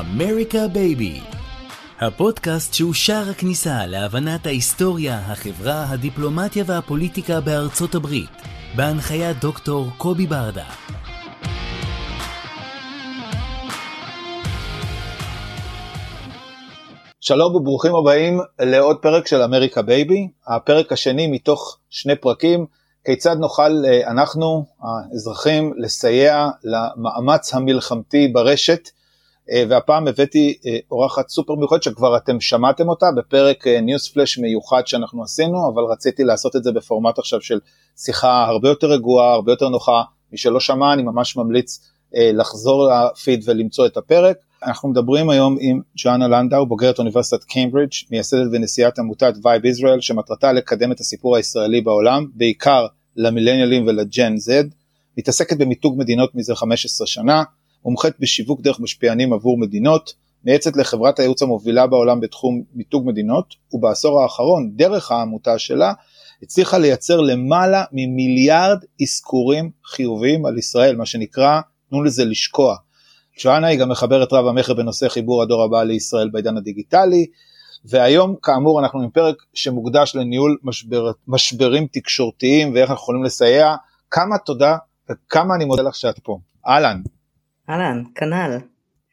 אמריקה בייבי הפודקאסט שהוא שער הכניסה להבנת ההיסטוריה, החברה, הדיפלומטיה והפוליטיקה בארצות הברית, בהנחיית דוקטור קובי ברדה. שלום וברוכים הבאים לעוד פרק של אמריקה בייבי, הפרק השני מתוך שני פרקים, כיצד נוכל אה, אנחנו, האזרחים, לסייע למאמץ המלחמתי ברשת, והפעם הבאתי אה, אורחת סופר מיוחדת שכבר אתם שמעתם אותה בפרק news flash מיוחד שאנחנו עשינו, אבל רציתי לעשות את זה בפורמט עכשיו של שיחה הרבה יותר רגועה, הרבה יותר נוחה, מי שלא שמע אני ממש ממליץ לחזור לפיד ולמצוא את הפרק. אנחנו מדברים היום עם ג'ואנה לנדאו, בוגרת אוניברסיטת קיימברידג', מייסדת ונשיאת עמותת וייב ישראל, שמטרתה לקדם את הסיפור הישראלי בעולם, בעיקר למילניאלים ול Gen Z, מתעסקת במיתוג מדינות מזה 15 שנה, מומחית בשיווק דרך משפיענים עבור מדינות, מייעצת לחברת הייעוץ המובילה בעולם בתחום מיתוג מדינות, ובעשור האחרון, דרך העמותה שלה, הצליחה לייצר למעלה ממיליארד אזכורים חיוביים על ישראל, מה שנקרא, תנו לזה לשקוע. ג'ואנה היא גם מחברת רב המכר בנושא חיבור הדור הבא לישראל בעידן הדיגיטלי, והיום כאמור אנחנו עם פרק שמוקדש לניהול משבר, משברים תקשורתיים ואיך אנחנו יכולים לסייע. כמה תודה וכמה אני מודה לך שאת פה. אהלן. אהלן, כנ"ל.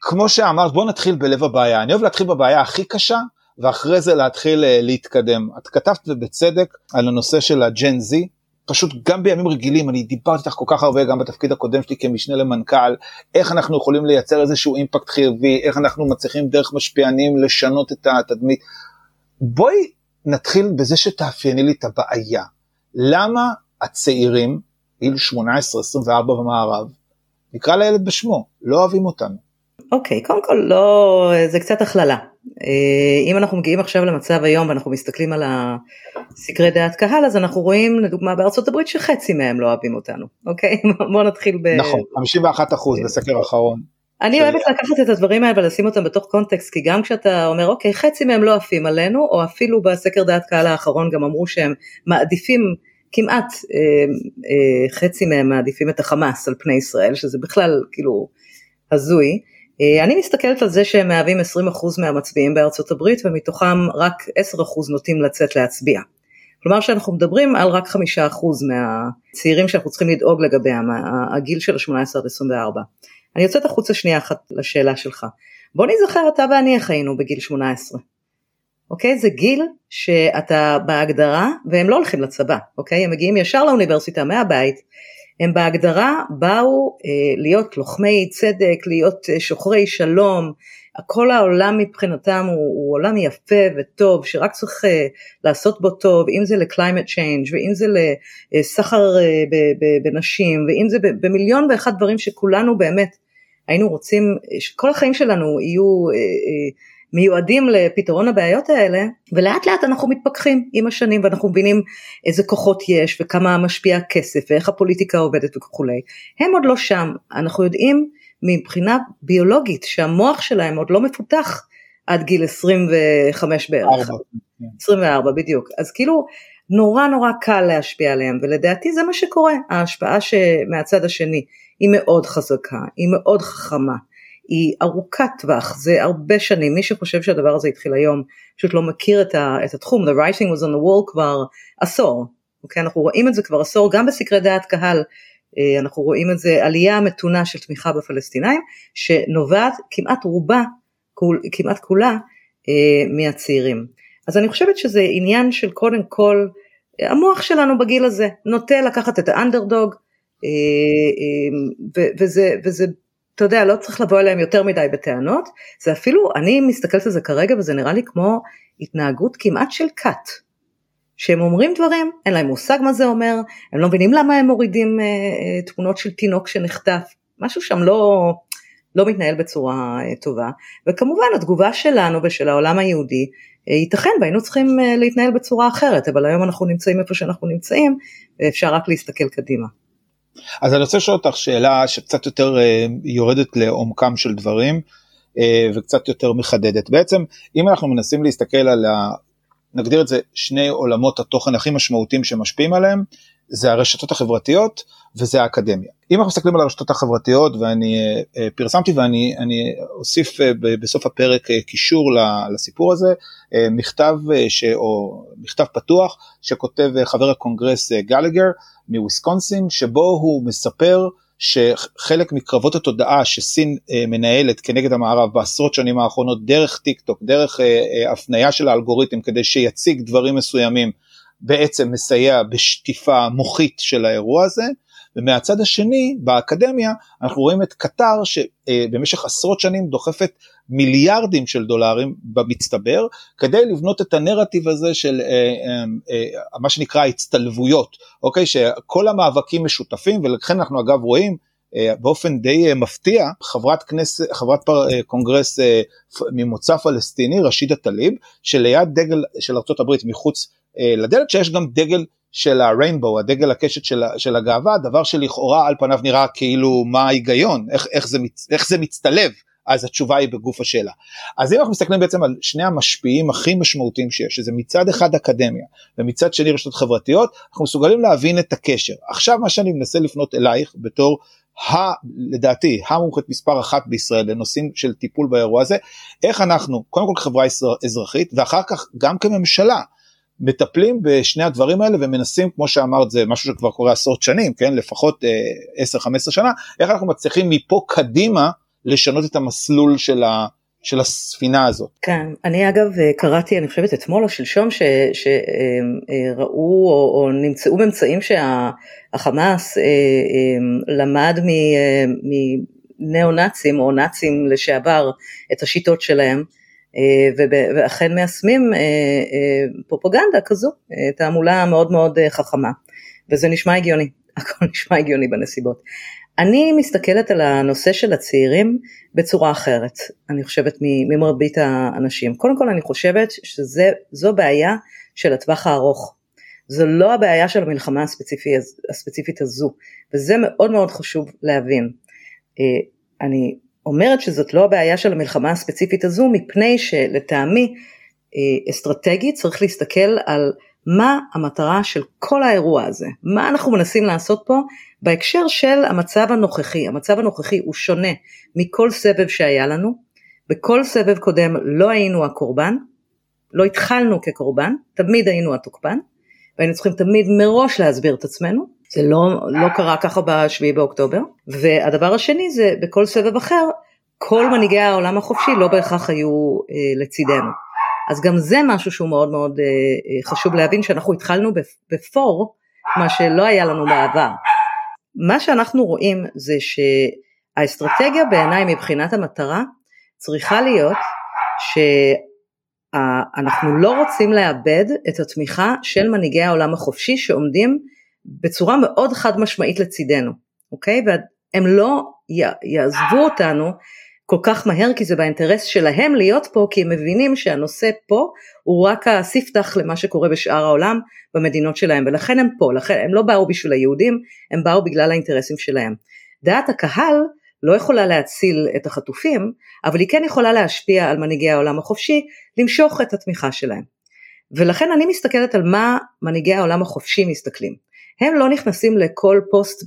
כמו שאמרת, בוא נתחיל בלב הבעיה. אני אוהב להתחיל בבעיה הכי קשה, ואחרי זה להתחיל uh, להתקדם. את כתבת ובצדק על הנושא של הג'ן זי, פשוט גם בימים רגילים, אני דיברתי איתך כל כך הרבה גם בתפקיד הקודם שלי כמשנה למנכ"ל, איך אנחנו יכולים לייצר איזשהו אימפקט חיובי, איך אנחנו מצליחים דרך משפיענים לשנות את התדמית. בואי נתחיל בזה שתאפייני לי את הבעיה. למה הצעירים, גיל 18-24 במערב, נקרא לילד בשמו, לא אוהבים אותנו? אוקיי, okay, קודם כל לא, זה קצת הכללה. אה, אם אנחנו מגיעים עכשיו למצב היום ואנחנו מסתכלים על הסקרי דעת קהל אז אנחנו רואים לדוגמה בארצות הברית שחצי מהם לא אוהבים אותנו, אוקיי? בוא נתחיל ב... נכון, 51 אחוז בסקר האחרון. אני של... אוהבת לקחת את הדברים האלה ולשים אותם בתוך קונטקסט כי גם כשאתה אומר אוקיי חצי מהם לא עפים עלינו או אפילו בסקר דעת קהל האחרון גם אמרו שהם מעדיפים כמעט אה, אה, חצי מהם מעדיפים את החמאס על פני ישראל שזה בכלל כאילו הזוי. אה, אני מסתכלת על זה שהם מהווים 20% מהמצביעים בארצות הברית ומתוכם רק 10% נוטים לצאת להצביע. כלומר שאנחנו מדברים על רק 5% מהצעירים שאנחנו צריכים לדאוג לגביהם, הגיל של ה-18 עד 24. אני יוצאת החוצה שנייה אחת לשאלה שלך. בוא נזכר אתה ואני איך היינו בגיל 18. אוקיי? זה גיל שאתה בהגדרה, והם לא הולכים לצבא, אוקיי? הם מגיעים ישר לאוניברסיטה מהבית, הם בהגדרה באו אה, להיות לוחמי צדק, להיות אה, שוחרי שלום, כל העולם מבחינתם הוא, הוא עולם יפה וטוב שרק צריך אה, לעשות בו טוב, אם זה ל-climate change ואם זה לסחר אה, בנשים ואם זה במיליון ואחד דברים שכולנו באמת היינו רוצים, שכל החיים שלנו יהיו אה, אה, מיועדים לפתרון הבעיות האלה ולאט לאט אנחנו מתפכחים עם השנים ואנחנו מבינים איזה כוחות יש וכמה משפיע הכסף ואיך הפוליטיקה עובדת וכולי. הם עוד לא שם, אנחנו יודעים מבחינה ביולוגית שהמוח שלהם עוד לא מפותח עד גיל 25 בערך. 4. 24 בדיוק. אז כאילו נורא נורא קל להשפיע עליהם ולדעתי זה מה שקורה, ההשפעה מהצד השני היא מאוד חזקה, היא מאוד חכמה. היא ארוכת טווח, זה הרבה שנים, מי שחושב שהדבר הזה התחיל היום פשוט לא מכיר את, ה, את התחום, the writing was on the wall כבר עשור, אוקיי, אנחנו רואים את זה כבר עשור גם בסקרי דעת קהל, אה, אנחנו רואים את זה עלייה מתונה של תמיכה בפלסטינאים, שנובעת כמעט רובה, כמעט כולה אה, מהצעירים. אז אני חושבת שזה עניין של קודם כל, המוח שלנו בגיל הזה נוטה לקחת את האנדרדוג, אה, וזה, וזה אתה יודע, לא צריך לבוא אליהם יותר מדי בטענות, זה אפילו, אני מסתכלת על זה כרגע וזה נראה לי כמו התנהגות כמעט של כת, שהם אומרים דברים, אין להם מושג מה זה אומר, הם לא מבינים למה הם מורידים אה, אה, תמונות של תינוק שנחטף, משהו שם לא, לא מתנהל בצורה אה, טובה, וכמובן התגובה שלנו ושל העולם היהודי, אה, ייתכן והיינו צריכים אה, להתנהל בצורה אחרת, אבל היום אנחנו נמצאים איפה שאנחנו נמצאים, ואפשר רק להסתכל קדימה. אז אני רוצה לשאול אותך שאלה שקצת יותר אה, יורדת לעומקם של דברים אה, וקצת יותר מחדדת. בעצם אם אנחנו מנסים להסתכל על ה... נגדיר את זה שני עולמות התוכן הכי משמעותיים שמשפיעים עליהם, זה הרשתות החברתיות וזה האקדמיה. אם אנחנו מסתכלים על הרשתות החברתיות ואני אה, פרסמתי ואני אוסיף בסוף הפרק קישור לסיפור הזה, מכתב ש... או מכתב פתוח שכותב חבר הקונגרס גלגר מוויסקונסין, שבו הוא מספר שחלק מקרבות התודעה שסין אה, מנהלת כנגד המערב בעשרות שנים האחרונות דרך טיק טוק, דרך אה, אה, הפנייה של האלגוריתם כדי שיציג דברים מסוימים, בעצם מסייע בשטיפה מוחית של האירוע הזה, ומהצד השני באקדמיה אנחנו רואים את קטר שבמשך עשרות שנים דוחפת מיליארדים של דולרים במצטבר כדי לבנות את הנרטיב הזה של אה, אה, אה, מה שנקרא הצטלבויות, אוקיי? שכל המאבקים משותפים ולכן אנחנו אגב רואים באופן די מפתיע חברת, כנס, חברת קונגרס ממוצא פלסטיני רשידה טליב שליד דגל של ארה"ב מחוץ לדלת שיש גם דגל של הריינבו, הדגל הקשת של, של הגאווה, דבר שלכאורה על פניו נראה כאילו מה ההיגיון, איך, איך, זה, איך זה מצטלב, אז התשובה היא בגוף השאלה. אז אם אנחנו מסתכלים בעצם על שני המשפיעים הכי משמעותיים שיש, שזה מצד אחד אקדמיה ומצד שני רשתות חברתיות, אנחנו מסוגלים להבין את הקשר. עכשיו מה שאני מנסה לפנות אלייך בתור ה, לדעתי המומחית מספר אחת בישראל לנושאים של טיפול באירוע הזה, איך אנחנו קודם כל כחברה אזרחית ואחר כך גם כממשלה מטפלים בשני הדברים האלה ומנסים כמו שאמרת זה משהו שכבר קורה עשרות שנים כן לפחות 10-15 אה, שנה איך אנחנו מצליחים מפה קדימה לשנות את המסלול של, ה, של הספינה הזאת. כן, אני אגב אה, קראתי, אני חושבת אתמול או שלשום, שראו או, או נמצאו ממצאים שהחמאס למד מניאו-נאצים או נאצים לשעבר את השיטות שלהם. אה, ואכן מיישמים אה, אה, פרופגנדה כזו, תעמולה מאוד מאוד חכמה, וזה נשמע הגיוני, הכל נשמע הגיוני בנסיבות. אני מסתכלת על הנושא של הצעירים בצורה אחרת, אני חושבת ממרבית האנשים. קודם כל אני חושבת שזו בעיה של הטווח הארוך. זו לא הבעיה של המלחמה הספציפית, הספציפית הזו, וזה מאוד מאוד חשוב להבין. אני אומרת שזאת לא הבעיה של המלחמה הספציפית הזו, מפני שלטעמי אה, אסטרטגית צריך להסתכל על מה המטרה של כל האירוע הזה, מה אנחנו מנסים לעשות פה? בהקשר של המצב הנוכחי. המצב הנוכחי הוא שונה מכל סבב שהיה לנו, בכל סבב קודם לא היינו הקורבן, לא התחלנו כקורבן, תמיד היינו התוקפן, והיינו צריכים תמיד מראש להסביר את עצמנו, זה לא, לא קרה ככה ב-7 באוקטובר. והדבר השני זה בכל סבב אחר, כל מנהיגי העולם החופשי לא בהכרח היו אה, לצידנו. אז גם זה משהו שהוא מאוד מאוד אה, אה חשוב להבין שאנחנו התחלנו בפור, מה שלא היה לנו בעבר. מה שאנחנו רואים זה שהאסטרטגיה בעיניי מבחינת המטרה צריכה להיות שאנחנו לא רוצים לאבד את התמיכה של מנהיגי העולם החופשי שעומדים בצורה מאוד חד משמעית לצידנו, אוקיי? והם לא יעזבו אותנו כל כך מהר כי זה באינטרס שלהם להיות פה כי הם מבינים שהנושא פה הוא רק הספתח למה שקורה בשאר העולם במדינות שלהם ולכן הם פה, לכן הם לא באו בשביל היהודים, הם באו בגלל האינטרסים שלהם. דעת הקהל לא יכולה להציל את החטופים, אבל היא כן יכולה להשפיע על מנהיגי העולם החופשי, למשוך את התמיכה שלהם. ולכן אני מסתכלת על מה מנהיגי העולם החופשי מסתכלים. הם לא נכנסים לכל פוסט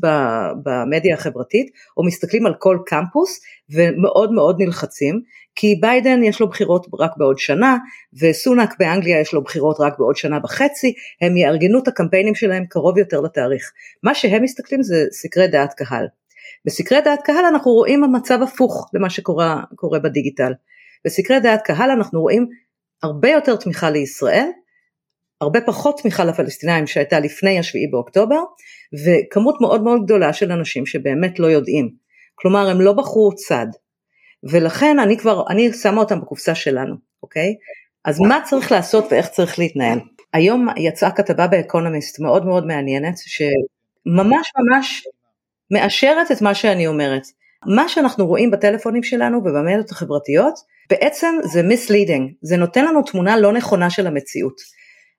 במדיה החברתית או מסתכלים על כל קמפוס ומאוד מאוד נלחצים כי ביידן יש לו בחירות רק בעוד שנה וסונאק באנגליה יש לו בחירות רק בעוד שנה וחצי, הם יארגנו את הקמפיינים שלהם קרוב יותר לתאריך. מה שהם מסתכלים זה סקרי דעת קהל. בסקרי דעת קהל אנחנו רואים המצב הפוך למה שקורה בדיגיטל. בסקרי דעת קהל אנחנו רואים הרבה יותר תמיכה לישראל הרבה פחות תמיכה לפלסטינאים שהייתה לפני השביעי באוקטובר, וכמות מאוד מאוד גדולה של אנשים שבאמת לא יודעים. כלומר, הם לא בחרו צד. ולכן אני כבר, אני שמה אותם בקופסה שלנו, אוקיי? אז מה צריך לעשות ואיך צריך להתנהל? היום יצאה כתבה באקונומיסט מאוד מאוד מעניינת, שממש ממש מאשרת את מה שאני אומרת. מה שאנחנו רואים בטלפונים שלנו ובמדיות החברתיות, בעצם זה misleading, זה נותן לנו תמונה לא נכונה של המציאות.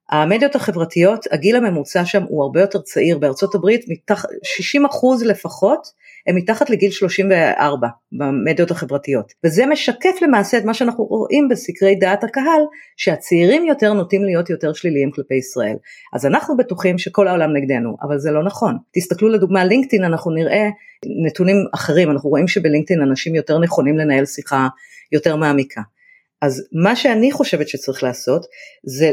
המדיות החברתיות, הגיל הממוצע שם הוא הרבה יותר צעיר, בארצות הברית מתח... 60 לפחות הם מתחת לגיל 34 במדיות החברתיות, וזה משקף למעשה את מה שאנחנו רואים בסקרי דעת הקהל, שהצעירים יותר נוטים להיות יותר שליליים כלפי ישראל. אז אנחנו בטוחים שכל העולם נגדנו, אבל זה לא נכון. תסתכלו לדוגמה לינקדאין, אנחנו נראה נתונים אחרים, אנחנו רואים שבלינקדאין אנשים יותר נכונים לנהל שיחה יותר מעמיקה. אז מה שאני חושבת שצריך לעשות זה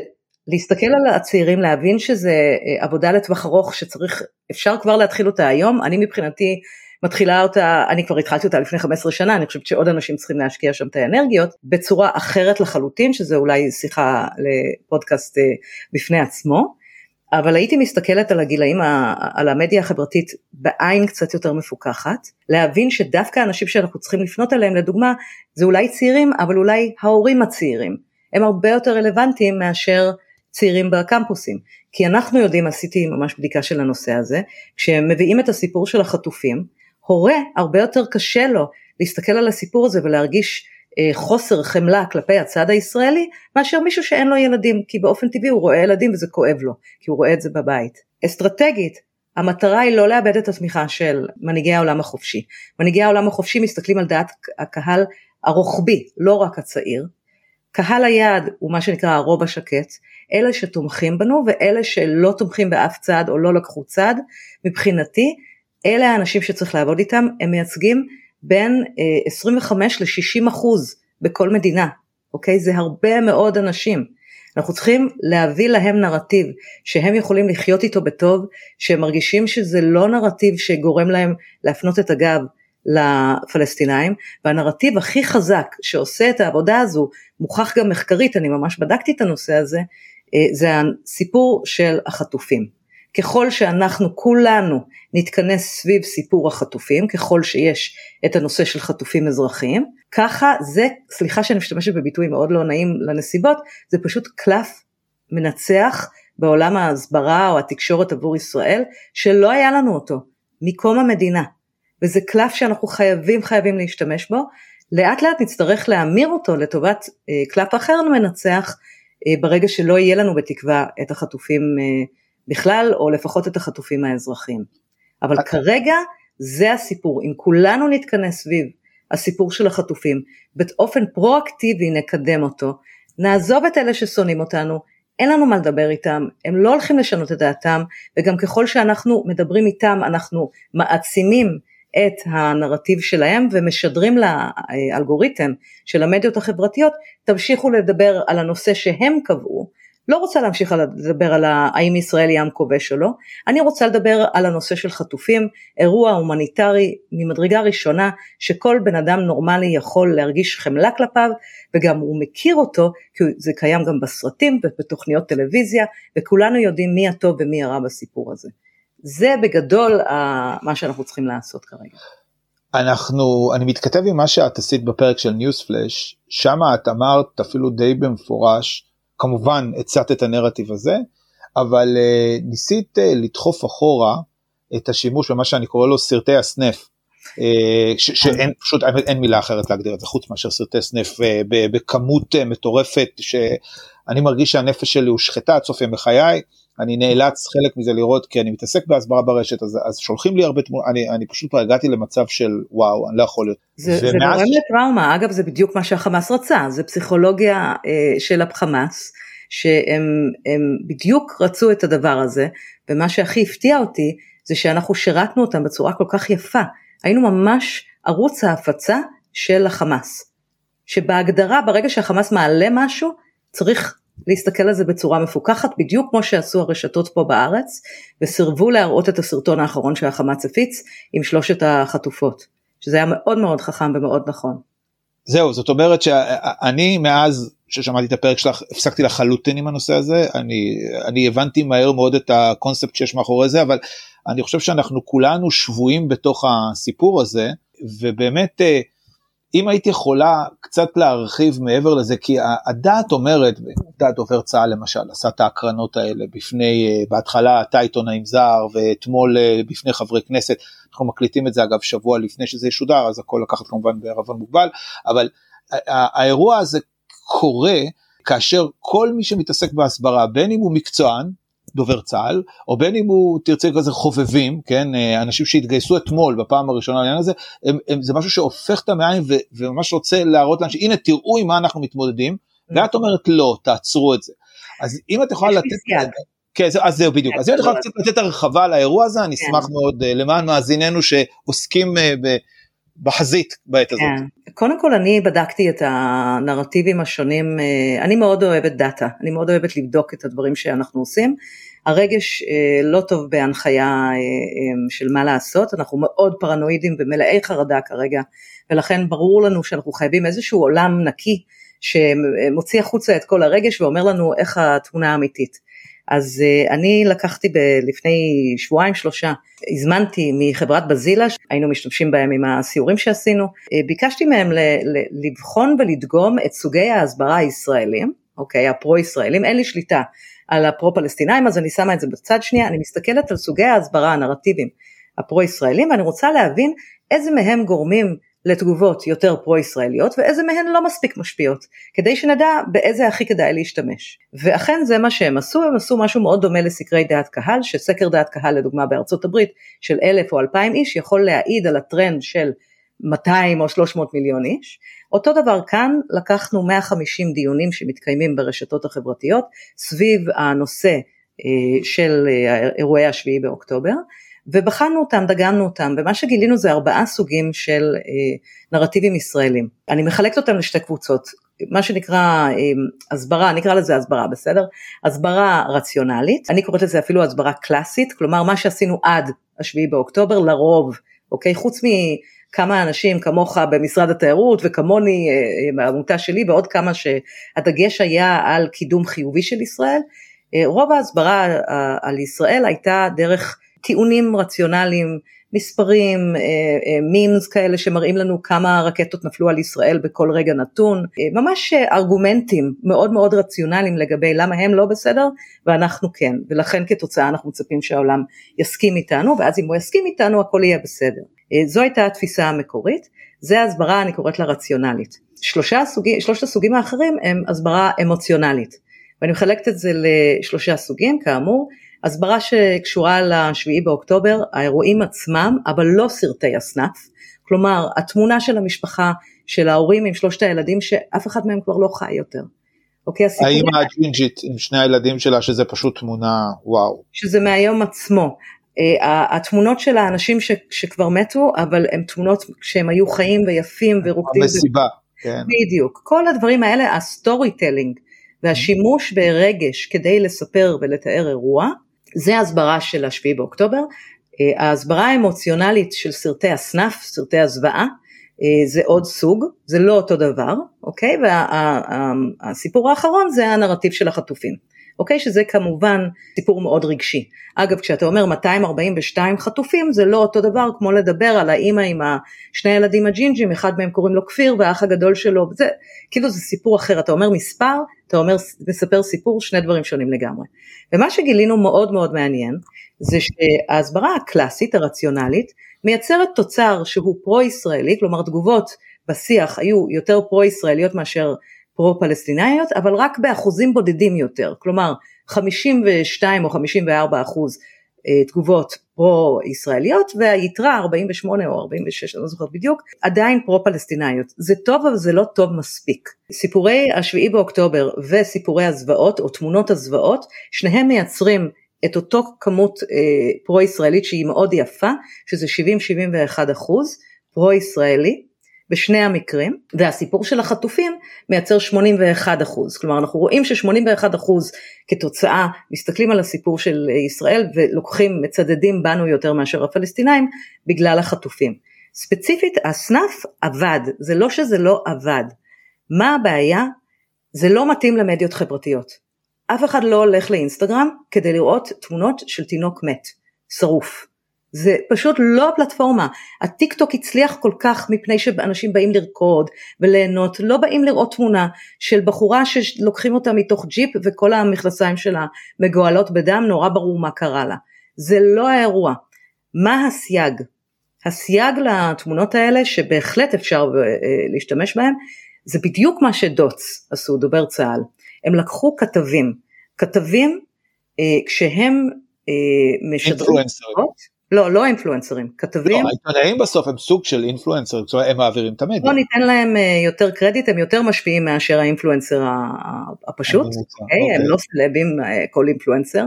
להסתכל על הצעירים, להבין שזה אה, עבודה לטווח ארוך שצריך, אפשר כבר להתחיל אותה היום, אני מבחינתי מתחילה אותה, אני כבר התחלתי אותה לפני 15 שנה, אני חושבת שעוד אנשים צריכים להשקיע שם את האנרגיות, בצורה אחרת לחלוטין, שזה אולי שיחה לפודקאסט אה, בפני עצמו, אבל הייתי מסתכלת על הגילאים, על המדיה החברתית בעין קצת יותר מפוקחת, להבין שדווקא האנשים שאנחנו צריכים לפנות אליהם, לדוגמה, זה אולי צעירים, אבל אולי ההורים הצעירים, הם הרבה יותר רלוונטיים מאשר צעירים בקמפוסים. כי אנחנו יודעים, עשיתי ממש בדיקה של הנושא הזה, כשהם מביאים את הסיפור של החטופים, הורה הרבה יותר קשה לו להסתכל על הסיפור הזה ולהרגיש אה, חוסר חמלה כלפי הצד הישראלי, מאשר מישהו שאין לו ילדים, כי באופן טבעי הוא רואה ילדים וזה כואב לו, כי הוא רואה את זה בבית. אסטרטגית, המטרה היא לא לאבד את התמיכה של מנהיגי העולם החופשי. מנהיגי העולם החופשי מסתכלים על דעת הקהל הרוחבי, לא רק הצעיר. קהל היעד הוא מה שנקרא הרוב השקט, אלה שתומכים בנו ואלה שלא תומכים באף צד או לא לקחו צד, מבחינתי אלה האנשים שצריך לעבוד איתם, הם מייצגים בין 25 אה, ל-60 אחוז בכל מדינה, אוקיי? זה הרבה מאוד אנשים. אנחנו צריכים להביא להם נרטיב שהם יכולים לחיות איתו בטוב, שהם מרגישים שזה לא נרטיב שגורם להם להפנות את הגב לפלסטינאים, והנרטיב הכי חזק שעושה את העבודה הזו, מוכח גם מחקרית, אני ממש בדקתי את הנושא הזה, אה, זה הסיפור של החטופים. ככל שאנחנו כולנו נתכנס סביב סיפור החטופים, ככל שיש את הנושא של חטופים אזרחיים, ככה זה, סליחה שאני משתמשת בביטוי מאוד לא נעים לנסיבות, זה פשוט קלף מנצח בעולם ההסברה או התקשורת עבור ישראל, שלא היה לנו אותו מקום המדינה. וזה קלף שאנחנו חייבים חייבים להשתמש בו, לאט לאט נצטרך להמיר אותו לטובת אה, קלף אחר מנצח, אה, ברגע שלא יהיה לנו בתקווה את החטופים אה, בכלל, או לפחות את החטופים האזרחים. אבל okay. כרגע זה הסיפור, אם כולנו נתכנס סביב הסיפור של החטופים, באופן פרואקטיבי נקדם אותו, נעזוב את אלה ששונאים אותנו, אין לנו מה לדבר איתם, הם לא הולכים לשנות את דעתם, וגם ככל שאנחנו מדברים איתם אנחנו מעצימים את הנרטיב שלהם ומשדרים לאלגוריתם של המדיות החברתיות, תמשיכו לדבר על הנושא שהם קבעו, לא רוצה להמשיך לדבר על האם ישראל היא עם כובש או לא, אני רוצה לדבר על הנושא של חטופים, אירוע הומניטרי ממדרגה ראשונה שכל בן אדם נורמלי יכול להרגיש חמלה כלפיו וגם הוא מכיר אותו כי זה קיים גם בסרטים ובתוכניות טלוויזיה וכולנו יודעים מי הטוב ומי הרע בסיפור הזה. זה בגדול מה שאנחנו צריכים לעשות כרגע. אנחנו, אני מתכתב עם מה שאת עשית בפרק של ניוספלאש, שם את אמרת אפילו די במפורש, כמובן הצעת את הנרטיב הזה, אבל uh, ניסית uh, לדחוף אחורה את השימוש במה שאני קורא לו סרטי הסנף. Uh, ש- שאין פשוט אין מילה אחרת להגדיר את זה חוץ מאשר סרטי סנף uh, בכמות uh, מטורפת שאני מרגיש שהנפש שלי הושחתה עד סוף ימי חיי אני נאלץ חלק מזה לראות כי אני מתעסק בהסברה ברשת אז, אז שולחים לי הרבה תמונות אני, אני פשוט הגעתי למצב של וואו אני לא יכול להיות. זה, זה גורם לטראומה. אגב זה בדיוק מה שהחמאס רצה זה פסיכולוגיה אה, של החמאס שהם בדיוק רצו את הדבר הזה ומה שהכי הפתיע אותי זה שאנחנו שירתנו אותם בצורה כל כך יפה. היינו ממש ערוץ ההפצה של החמאס. שבהגדרה ברגע שהחמאס מעלה משהו צריך להסתכל על זה בצורה מפוקחת, בדיוק כמו שעשו הרשתות פה בארץ, וסירבו להראות את הסרטון האחרון שהחמאס הפיץ עם שלושת החטופות, שזה היה מאוד מאוד חכם ומאוד נכון. זהו, זאת אומרת שאני מאז ששמעתי את הפרק שלך הפסקתי לחלוטין עם הנושא הזה, אני, אני הבנתי מהר מאוד את הקונספט שיש מאחורי זה, אבל אני חושב שאנחנו כולנו שבויים בתוך הסיפור הזה, ובאמת אה, אם היית יכולה קצת להרחיב מעבר לזה, כי הדעת אומרת, דעת דובר צה"ל למשל, עשה את ההקרנות האלה בפני, אה, בהתחלה אתה עיתונאים זר, ואתמול אה, בפני חברי כנסת, אנחנו מקליטים את זה אגב שבוע לפני שזה ישודר, אז הכל לקחת כמובן בערבון מוגבל, אבל האירוע הזה קורה כאשר כל מי שמתעסק בהסברה, בין אם הוא מקצוען, דובר צה"ל, או בין אם הוא תרצה כזה חובבים, כן, אה, אנשים שהתגייסו אתמול בפעם הראשונה לעניין הזה, הם, הם, זה משהו שהופך את המעיים ו, וממש רוצה להראות לאנשים, הנה תראו עם מה אנחנו מתמודדים, ואת אומרת לא, תעצרו את זה. אז אם את יכולה לתת... כן, אז זהו בדיוק, אז אם את יכולה קצת לתת הרחבה לאירוע הזה, אני כן. אשמח מאוד אה, למען מאזיננו שעוסקים אה, בחזית בעת הזאת. כן. קודם כל אני בדקתי את הנרטיבים השונים, אה, אני מאוד אוהבת דאטה, אני מאוד אוהבת לבדוק את הדברים שאנחנו עושים. הרגש אה, לא טוב בהנחיה אה, של מה לעשות, אנחנו מאוד פרנואידים ומלאי חרדה כרגע, ולכן ברור לנו שאנחנו חייבים איזשהו עולם נקי שמוציא החוצה את כל הרגש ואומר לנו איך התמונה האמיתית. אז uh, אני לקחתי ב- לפני שבועיים שלושה, הזמנתי מחברת בזילה, היינו משתמשים בהם עם הסיורים שעשינו, uh, ביקשתי מהם ל- ל- לבחון ולדגום את סוגי ההסברה הישראלים, אוקיי, הפרו-ישראלים, אין לי שליטה על הפרו-פלסטינאים, אז אני שמה את זה בצד שנייה, אני מסתכלת על סוגי ההסברה הנרטיביים הפרו-ישראלים, ואני רוצה להבין איזה מהם גורמים לתגובות יותר פרו-ישראליות ואיזה מהן לא מספיק משפיעות, כדי שנדע באיזה הכי כדאי להשתמש. ואכן זה מה שהם עשו, הם עשו משהו מאוד דומה לסקרי דעת קהל, שסקר דעת קהל לדוגמה בארצות הברית של אלף או אלפיים איש יכול להעיד על הטרנד של 200 או 300 מיליון איש. אותו דבר כאן, לקחנו 150 דיונים שמתקיימים ברשתות החברתיות סביב הנושא אה, של אה, אירועי השביעי באוקטובר, ובחנו אותם, דגמנו אותם, ומה שגילינו זה ארבעה סוגים של אה, נרטיבים ישראלים. אני מחלקת אותם לשתי קבוצות, מה שנקרא אה, הסברה, נקרא לזה הסברה, בסדר? הסברה רציונלית, אני קוראת לזה אפילו הסברה קלאסית, כלומר מה שעשינו עד השביעי באוקטובר, לרוב, אוקיי? חוץ מכמה אנשים כמוך במשרד התיירות וכמוני אה, בעמותה שלי ועוד כמה שהדגש היה על קידום חיובי של ישראל, אה, רוב ההסברה אה, על ישראל הייתה דרך טיעונים רציונליים, מספרים, מימס אה, אה, כאלה שמראים לנו כמה רקטות נפלו על ישראל בכל רגע נתון, אה, ממש ארגומנטים מאוד מאוד רציונליים לגבי למה הם לא בסדר ואנחנו כן, ולכן כתוצאה אנחנו מצפים שהעולם יסכים איתנו, ואז אם הוא יסכים איתנו הכל יהיה בסדר. זו הייתה התפיסה המקורית, זה הסברה אני קוראת לה רציונלית. שלושה סוגים, שלושת הסוגים האחרים הם הסברה אמוציונלית, ואני מחלקת את זה לשלושה סוגים כאמור, הסברה שקשורה לשביעי באוקטובר, האירועים עצמם, אבל לא סרטי הסנאף, כלומר התמונה של המשפחה, של ההורים עם שלושת הילדים שאף אחד מהם כבר לא חי יותר. אוקיי, האמא הג'ינג'ית עם שני הילדים שלה שזה פשוט תמונה וואו. שזה מהיום עצמו. Uh, התמונות של האנשים ש, שכבר מתו, אבל הן תמונות שהם היו חיים ויפים ורוקדים. המסיבה, ו... כן. בדיוק. כל הדברים האלה, ה storytelling והשימוש ברגש כדי לספר ולתאר אירוע, זה ההסברה של השביעי באוקטובר. אה, ההסברה האמוציונלית של סרטי ה snuff, סרטי הזוועה, אה, זה עוד סוג, זה לא אותו דבר, אוקיי? והסיפור האחרון זה הנרטיב של החטופים, אוקיי? שזה כמובן סיפור מאוד רגשי. אגב, כשאתה אומר 242 חטופים, זה לא אותו דבר כמו לדבר על האימא עם שני הילדים הג'ינג'ים, אחד מהם קוראים לו כפיר והאח הגדול שלו, זה כאילו זה סיפור אחר, אתה אומר מספר, אתה אומר, מספר סיפור, שני דברים שונים לגמרי. ומה שגילינו מאוד מאוד מעניין, זה שההסברה הקלאסית, הרציונלית, מייצרת תוצר שהוא פרו-ישראלי, כלומר תגובות בשיח היו יותר פרו-ישראליות מאשר פרו-פלסטינאיות, אבל רק באחוזים בודדים יותר, כלומר 52 או 54 אחוז אה, תגובות פרו-ישראליות והיתרה 48 או 46, אני לא זוכרת בדיוק, עדיין פרו-פלסטינאיות. זה טוב אבל זה לא טוב מספיק. סיפורי השביעי באוקטובר וסיפורי הזוועות או תמונות הזוועות, שניהם מייצרים את אותו כמות אה, פרו-ישראלית שהיא מאוד יפה, שזה 70-71 אחוז פרו-ישראלי, בשני המקרים, והסיפור של החטופים מייצר 81 אחוז, כלומר אנחנו רואים ש-81 אחוז כתוצאה, מסתכלים על הסיפור של ישראל ולוקחים, מצדדים בנו יותר מאשר הפלסטינאים בגלל החטופים. ספציפית הסנאף עבד, זה לא שזה לא עבד. מה הבעיה? זה לא מתאים למדיות חברתיות. אף אחד לא הולך לאינסטגרם כדי לראות תמונות של תינוק מת, שרוף. זה פשוט לא הפלטפורמה. הטיק טוק הצליח כל כך מפני שאנשים באים לרקוד וליהנות, לא באים לראות תמונה של בחורה שלוקחים אותה מתוך ג'יפ וכל המכנסיים שלה מגואלות בדם, נורא ברור מה קרה לה. זה לא האירוע. מה הסייג? הסייג לתמונות האלה שבהחלט אפשר אה, להשתמש בהם, זה בדיוק מה שדוץ עשו, דובר צה"ל. הם לקחו כתבים, כתבים אה, כשהם אה, משדרים, לא, לא אינפלואנסרים, כתבים. לא, העיתונאים בסוף הם סוג של אינפלואנסרים, זאת אומרת הם מעבירים את המדיה. בוא ניתן להם אה, יותר קרדיט, הם יותר משפיעים מאשר האינפלואנסר הפשוט, אוקיי? הם אוקיי. לא סלבים אה, כל אינפלואנסר.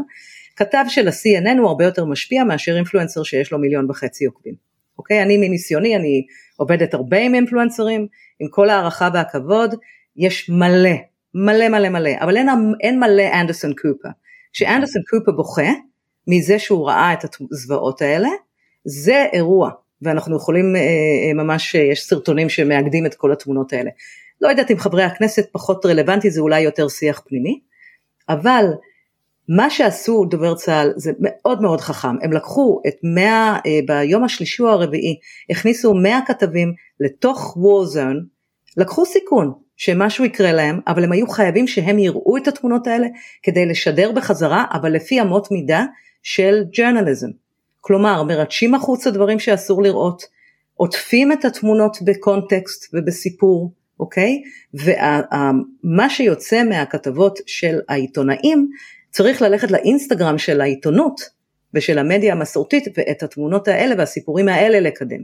כתב של ה-CNN הוא הרבה יותר משפיע מאשר אינפלואנסר שיש לו מיליון וחצי עוקבים. אוקיי? אני מניסיוני, אני עובדת הרבה עם אינפלואנסרים, עם כל הערכה והכבוד, יש מלא, מלא מלא מלא, אבל אין, אין מלא אנדרסון קופה. כשאנדרסון קופה בוכה, מזה שהוא ראה את הזוועות האלה, זה אירוע, ואנחנו יכולים אה, אה, ממש, אה, יש סרטונים שמאגדים את כל התמונות האלה. לא יודעת אם חברי הכנסת פחות רלוונטי, זה אולי יותר שיח פנימי, אבל מה שעשו דובר צה"ל זה מאוד מאוד חכם, הם לקחו את 100, ביום השלישי או הרביעי, הכניסו 100 כתבים לתוך war zone, לקחו סיכון שמשהו יקרה להם, אבל הם היו חייבים שהם יראו את התמונות האלה כדי לשדר בחזרה, אבל לפי אמות מידה של ג'רנליזם. כלומר, מרטשים החוצה דברים שאסור לראות, עוטפים את התמונות בקונטקסט ובסיפור, אוקיי? ומה שיוצא מהכתבות של העיתונאים צריך ללכת לאינסטגרם של העיתונות ושל המדיה המסורתית ואת התמונות האלה והסיפורים האלה לקדם.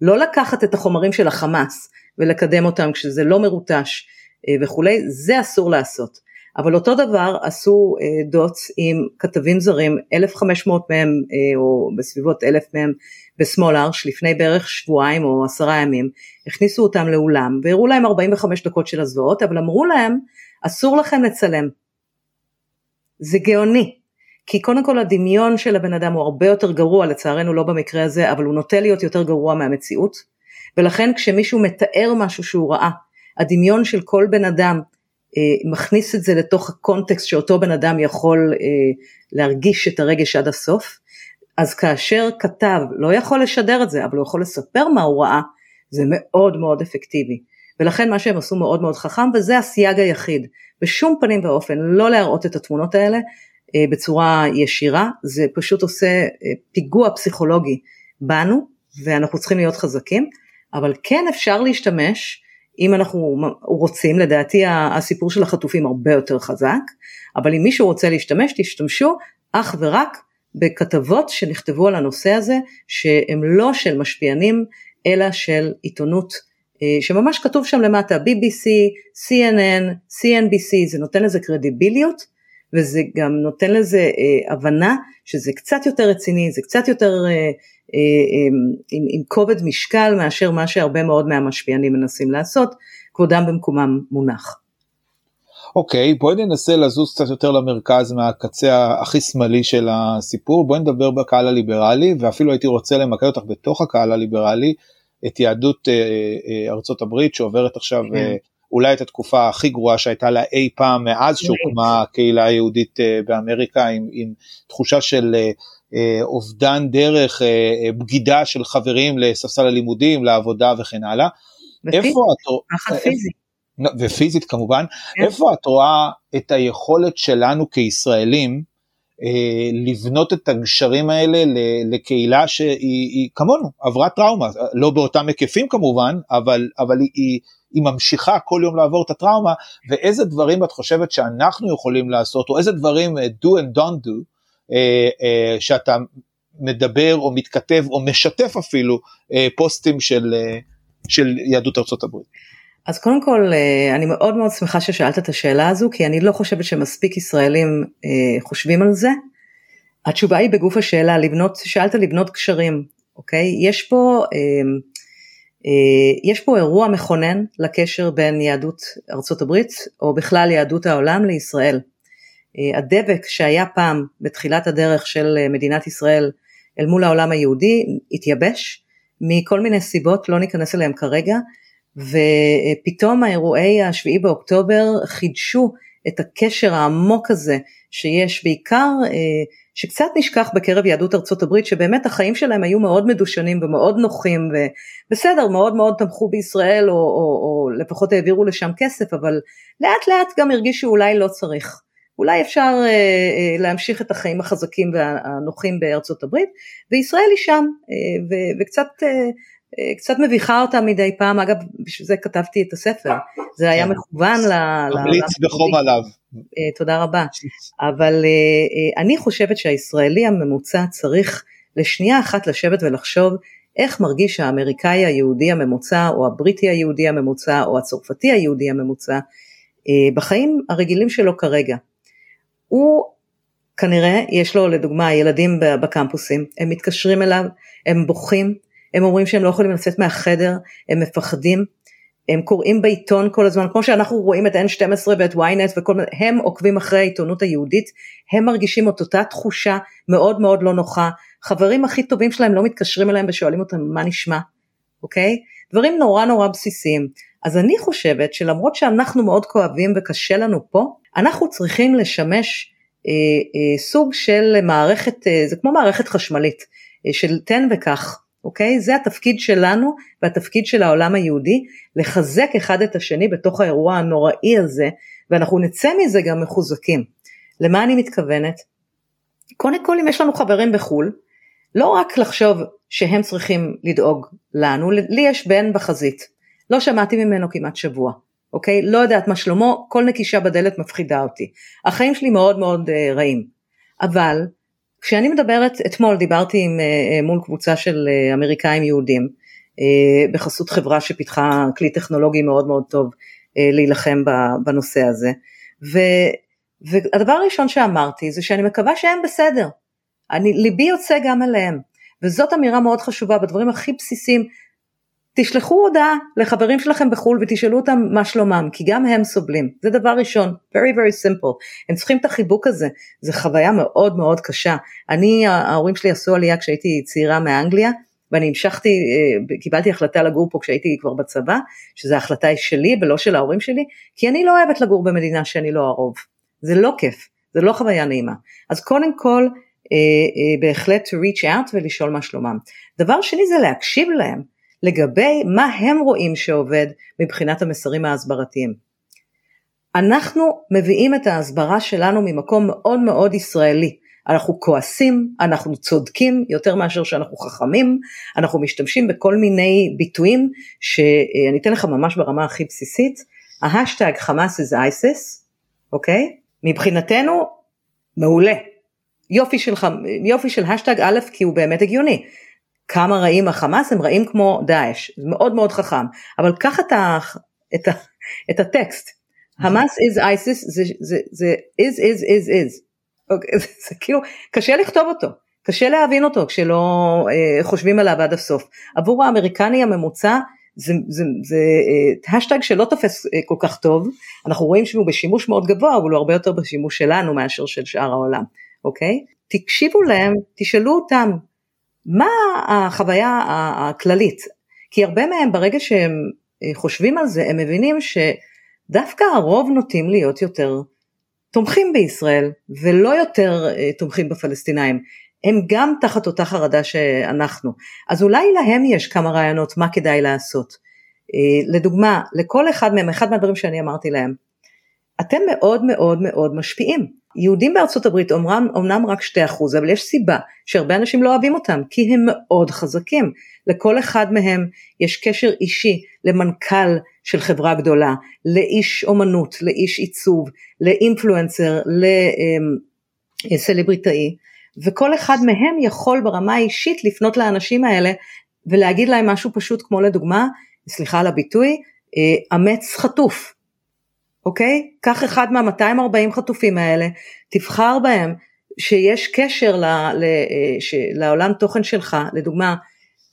לא לקחת את החומרים של החמאס ולקדם אותם כשזה לא מרוטש אה, וכולי, זה אסור לעשות. אבל אותו דבר עשו אה, דוץ עם כתבים זרים, 1,500 מהם אה, או בסביבות 1,000 מהם בסמול ארש לפני בערך שבועיים או עשרה ימים, הכניסו אותם לאולם והראו להם 45 דקות של הזוועות, אבל אמרו להם אסור לכם לצלם. זה גאוני, כי קודם כל הדמיון של הבן אדם הוא הרבה יותר גרוע, לצערנו לא במקרה הזה, אבל הוא נוטה להיות יותר גרוע מהמציאות, ולכן כשמישהו מתאר משהו שהוא ראה, הדמיון של כל בן אדם מכניס את זה לתוך הקונטקסט שאותו בן אדם יכול אה, להרגיש את הרגש עד הסוף, אז כאשר כתב לא יכול לשדר את זה, אבל הוא יכול לספר מה הוא ראה, זה מאוד מאוד אפקטיבי. ולכן מה שהם עשו מאוד מאוד חכם, וזה הסייג היחיד. בשום פנים ואופן לא להראות את התמונות האלה אה, בצורה ישירה, זה פשוט עושה פיגוע פסיכולוגי בנו, ואנחנו צריכים להיות חזקים, אבל כן אפשר להשתמש אם אנחנו רוצים, לדעתי הסיפור של החטופים הרבה יותר חזק, אבל אם מישהו רוצה להשתמש, תשתמשו אך ורק בכתבות שנכתבו על הנושא הזה, שהם לא של משפיענים, אלא של עיתונות, אה, שממש כתוב שם למטה, BBC, CNN, CNBC, זה נותן לזה קרדיביליות, וזה גם נותן לזה אה, הבנה שזה קצת יותר רציני, זה קצת יותר אה, עם, עם כובד משקל מאשר מה שהרבה מאוד מהמשפיענים מנסים לעשות, כבודם במקומם מונח. אוקיי, okay, בואי ננסה לזוז קצת יותר למרכז מהקצה הכי שמאלי של הסיפור, בואי נדבר בקהל הליברלי, ואפילו הייתי רוצה למקד אותך בתוך הקהל הליברלי, את יהדות אה, אה, ארצות הברית שעוברת עכשיו okay. כן. אה, אולי את התקופה הכי גרועה שהייתה לה אי פעם מאז שהוקמה הקהילה היהודית אה, באמריקה, עם, עם תחושה של אה, אה, אובדן דרך, אה, אה, בגידה של חברים לספסל הלימודים, לעבודה וכן הלאה. איפה את... ופיזית כמובן, כן. איפה את רואה את היכולת שלנו כישראלים לבנות את הגשרים האלה לקהילה שהיא כמונו, עברה טראומה, לא באותם היקפים כמובן, אבל, אבל היא, היא ממשיכה כל יום לעבור את הטראומה, ואיזה דברים את חושבת שאנחנו יכולים לעשות, או איזה דברים do and don't do, אה, אה, שאתה מדבר או מתכתב או משתף אפילו אה, פוסטים של, של יהדות ארצות הברית. אז קודם כל אני מאוד מאוד שמחה ששאלת את השאלה הזו כי אני לא חושבת שמספיק ישראלים חושבים על זה. התשובה היא בגוף השאלה, לבנות, שאלת לבנות קשרים, אוקיי? יש פה, יש פה אירוע מכונן לקשר בין יהדות ארצות הברית או בכלל יהדות העולם לישראל. אה, הדבק שהיה פעם בתחילת הדרך של אה, מדינת ישראל אל מול העולם היהודי התייבש מכל מיני סיבות, לא ניכנס אליהם כרגע, ופתאום האירועי השביעי באוקטובר חידשו את הקשר העמוק הזה שיש בעיקר, שקצת נשכח בקרב יהדות ארצות הברית, שבאמת החיים שלהם היו מאוד מדושנים ומאוד נוחים, ובסדר, מאוד מאוד תמכו בישראל, או, או, או לפחות העבירו לשם כסף, אבל לאט לאט גם הרגישו אולי לא צריך. אולי אפשר אה, אה, להמשיך את החיים החזקים והנוחים בארצות הברית, וישראל היא שם, אה, ו, וקצת אה, קצת מביכה אותה מדי פעם, אגב, בשביל זה כתבתי את הספר, זה היה כן. מכוון ל... ממליץ בחום עליו. אה, תודה רבה, אבל אה, אני חושבת שהישראלי הממוצע צריך לשנייה אחת לשבת ולחשוב איך מרגיש האמריקאי היהודי הממוצע, או הבריטי היהודי הממוצע, או הצרפתי היהודי הממוצע, בחיים הרגילים שלו כרגע. הוא כנראה, יש לו לדוגמה ילדים בקמפוסים, הם מתקשרים אליו, הם בוכים, הם אומרים שהם לא יכולים לצאת מהחדר, הם מפחדים, הם קוראים בעיתון כל הזמן, כמו שאנחנו רואים את N12 ואת ynet וכל מיני, הם עוקבים אחרי העיתונות היהודית, הם מרגישים את אותה תחושה מאוד מאוד לא נוחה, חברים הכי טובים שלהם לא מתקשרים אליהם ושואלים אותם מה נשמע, אוקיי? דברים נורא נורא בסיסיים. אז אני חושבת שלמרות שאנחנו מאוד כואבים וקשה לנו פה, אנחנו צריכים לשמש אה, אה, סוג של מערכת, אה, זה כמו מערכת חשמלית, אה, של תן וקח. אוקיי? זה התפקיד שלנו והתפקיד של העולם היהודי, לחזק אחד את השני בתוך האירוע הנוראי הזה, ואנחנו נצא מזה גם מחוזקים. למה אני מתכוונת? קודם כל אם יש לנו חברים בחו"ל, לא רק לחשוב שהם צריכים לדאוג לנו, לי יש בן בחזית, לא שמעתי ממנו כמעט שבוע, אוקיי? לא יודעת מה שלמה, כל נקישה בדלת מפחידה אותי. החיים שלי מאוד מאוד uh, רעים. אבל כשאני מדברת, אתמול דיברתי עם, אה, אה, מול קבוצה של אה, אמריקאים יהודים, בחסות חברה שפיתחה כלי טכנולוגי מאוד מאוד טוב להילחם בנושא הזה, ו, והדבר הראשון שאמרתי זה שאני מקווה שהם בסדר, אני, ליבי יוצא גם אליהם, וזאת אמירה מאוד חשובה בדברים הכי בסיסיים תשלחו הודעה לחברים שלכם בחו"ל ותשאלו אותם מה שלומם, כי גם הם סובלים. זה דבר ראשון, very very simple. הם צריכים את החיבוק הזה, זו חוויה מאוד מאוד קשה. אני, ההורים שלי עשו עלייה כשהייתי צעירה מאנגליה, ואני המשכתי, אה, קיבלתי החלטה לגור פה כשהייתי כבר בצבא, שזו החלטה שלי ולא של ההורים שלי, כי אני לא אוהבת לגור במדינה שאני לא הרוב. זה לא כיף, זה לא חוויה נעימה. אז קודם כל, אה, אה, בהחלט to reach out ולשאול מה שלומם. דבר שני זה להקשיב להם. לגבי מה הם רואים שעובד מבחינת המסרים ההסברתיים. אנחנו מביאים את ההסברה שלנו ממקום מאוד מאוד ישראלי. אנחנו כועסים, אנחנו צודקים יותר מאשר שאנחנו חכמים, אנחנו משתמשים בכל מיני ביטויים שאני אתן לך ממש ברמה הכי בסיסית, ה hashtag Hamas is ISIS, אוקיי? מבחינתנו מעולה. יופי של, יופי של השטג א' כי הוא באמת הגיוני. כמה רעים החמאס הם רעים כמו דאעש, זה מאוד מאוד חכם, אבל קח את, ה, את, ה, את הטקסט, חמאס is ISIS זה, is is is, אוקיי, זה, כאילו קשה לכתוב אותו, קשה להבין אותו כשלא אה, חושבים עליו עד הסוף, עבור האמריקני הממוצע זה, זה אה, השטג שלא תופס אה, כל כך טוב, אנחנו רואים שהוא בשימוש מאוד גבוה, אבל הוא הרבה יותר בשימוש שלנו מאשר של שאר העולם, אוקיי? תקשיבו להם, תשאלו אותם, מה החוויה הכללית? כי הרבה מהם ברגע שהם אה, חושבים על זה הם מבינים שדווקא הרוב נוטים להיות יותר תומכים בישראל ולא יותר אה, תומכים בפלסטינאים. הם גם תחת אותה חרדה שאנחנו. אז אולי להם יש כמה רעיונות מה כדאי לעשות. אה, לדוגמה, לכל אחד מהם, אחד מהדברים שאני אמרתי להם, אתם מאוד מאוד מאוד משפיעים. יהודים בארצות הברית אומנם, אומנם רק 2% אבל יש סיבה שהרבה אנשים לא אוהבים אותם כי הם מאוד חזקים. לכל אחד מהם יש קשר אישי למנכ"ל של חברה גדולה, לאיש אומנות, לאיש עיצוב, לאינפלואנסר, לסלבריטאי וכל אחד מהם יכול ברמה האישית לפנות לאנשים האלה ולהגיד להם משהו פשוט כמו לדוגמה, סליחה על הביטוי, אה, אמץ חטוף. אוקיי? קח אחד מה-240 חטופים האלה, תבחר בהם שיש קשר ל, ל, אה, ש, לעולם תוכן שלך, לדוגמה,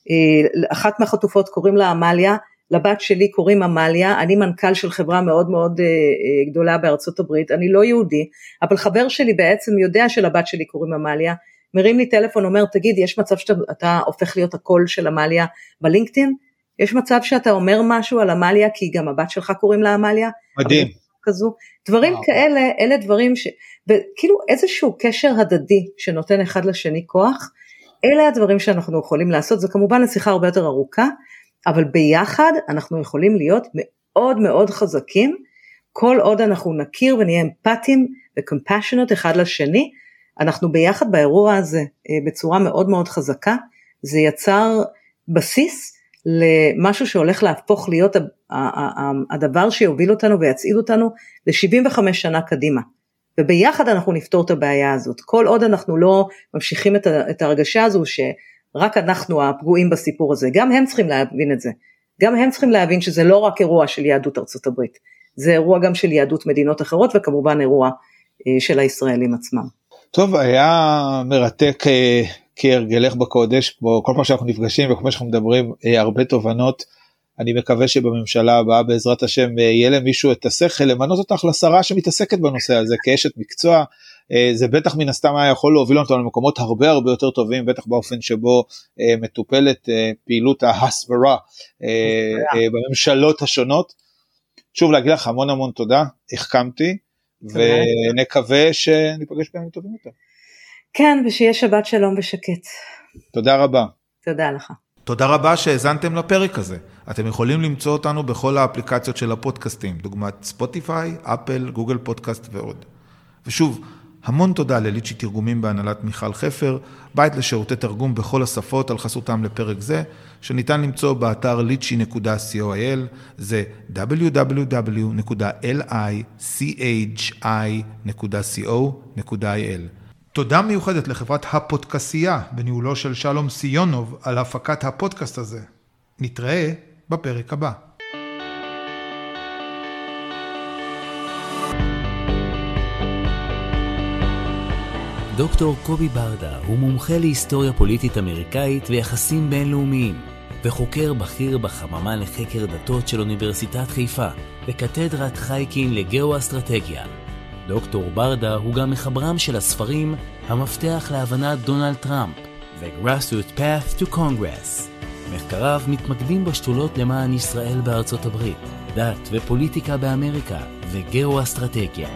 אה, אחת מהחטופות קוראים לה עמליה, לבת שלי קוראים עמליה, אני מנכ"ל של חברה מאוד מאוד אה, גדולה בארצות הברית, אני לא יהודי, אבל חבר שלי בעצם יודע שלבת שלי קוראים עמליה, מרים לי טלפון, אומר, תגיד, יש מצב שאתה הופך להיות הקול של עמליה בלינקדאין? יש מצב שאתה אומר משהו על עמליה כי גם הבת שלך קוראים לה עמליה? מדהים. כזו, דברים וואו. כאלה, אלה דברים ש... כאילו איזשהו קשר הדדי שנותן אחד לשני כוח, אלה הדברים שאנחנו יכולים לעשות, זה כמובן לשיחה הרבה יותר ארוכה, אבל ביחד אנחנו יכולים להיות מאוד מאוד חזקים, כל עוד אנחנו נכיר ונהיה אמפתיים וקומפשיונות אחד לשני, אנחנו ביחד באירוע הזה אה, בצורה מאוד מאוד חזקה, זה יצר בסיס למשהו שהולך להפוך להיות הדבר שיוביל אותנו ויצעיד אותנו ל-75 שנה קדימה. וביחד אנחנו נפתור את הבעיה הזאת. כל עוד אנחנו לא ממשיכים את ההרגשה הזו שרק אנחנו הפגועים בסיפור הזה, גם הם צריכים להבין את זה. גם הם צריכים להבין שזה לא רק אירוע של יהדות ארצות הברית, זה אירוע גם של יהדות מדינות אחרות וכמובן אירוע אה, של הישראלים עצמם. טוב, היה מרתק אה, כהרגלך בקודש, כמו כל פעם שאנחנו נפגשים וכל פעם שאנחנו מדברים, אה, הרבה תובנות. אני מקווה שבממשלה הבאה בעזרת השם יהיה למישהו את השכל למנות אותך לשרה שמתעסקת בנושא הזה כאשת מקצוע. זה בטח מן הסתם היה יכול להוביל אותנו למקומות הרבה הרבה יותר טובים, בטח באופן שבו מטופלת פעילות ההסברה בממשלות השונות. שוב להגיד לך המון המון תודה, החכמתי. ונקווה שניפגש בימים טובים יותר. כן, ושיהיה שבת שלום ושקט. תודה רבה. תודה לך. תודה רבה שהאזנתם לפרק הזה. אתם יכולים למצוא אותנו בכל האפליקציות של הפודקאסטים, דוגמת ספוטיפיי, אפל, גוגל פודקאסט ועוד. ושוב, המון תודה לליצ'י תרגומים בהנהלת מיכל חפר, בית לשירותי תרגום בכל השפות על חסותם לפרק זה, שניתן למצוא באתר lichy.coil, זה www.lichi.co.il. תודה מיוחדת לחברת הפודקסייה בניהולו של שלום סיונוב על הפקת הפודקאסט הזה. נתראה בפרק הבא. דוקטור קובי ברדה הוא מומחה להיסטוריה פוליטית אמריקאית ויחסים בינלאומיים, וחוקר בכיר בחממה לחקר דתות של אוניברסיטת חיפה, וקתדרת חייקין לגאו-אסטרטגיה. דוקטור ברדה הוא גם מחברם של הספרים "המפתח להבנת דונלד טראמפ" ו-Grassroot Path to Congress. מחקריו מתמקדים בשתולות למען ישראל בארצות הברית, דת ופוליטיקה באמריקה וגאו-אסטרטגיה.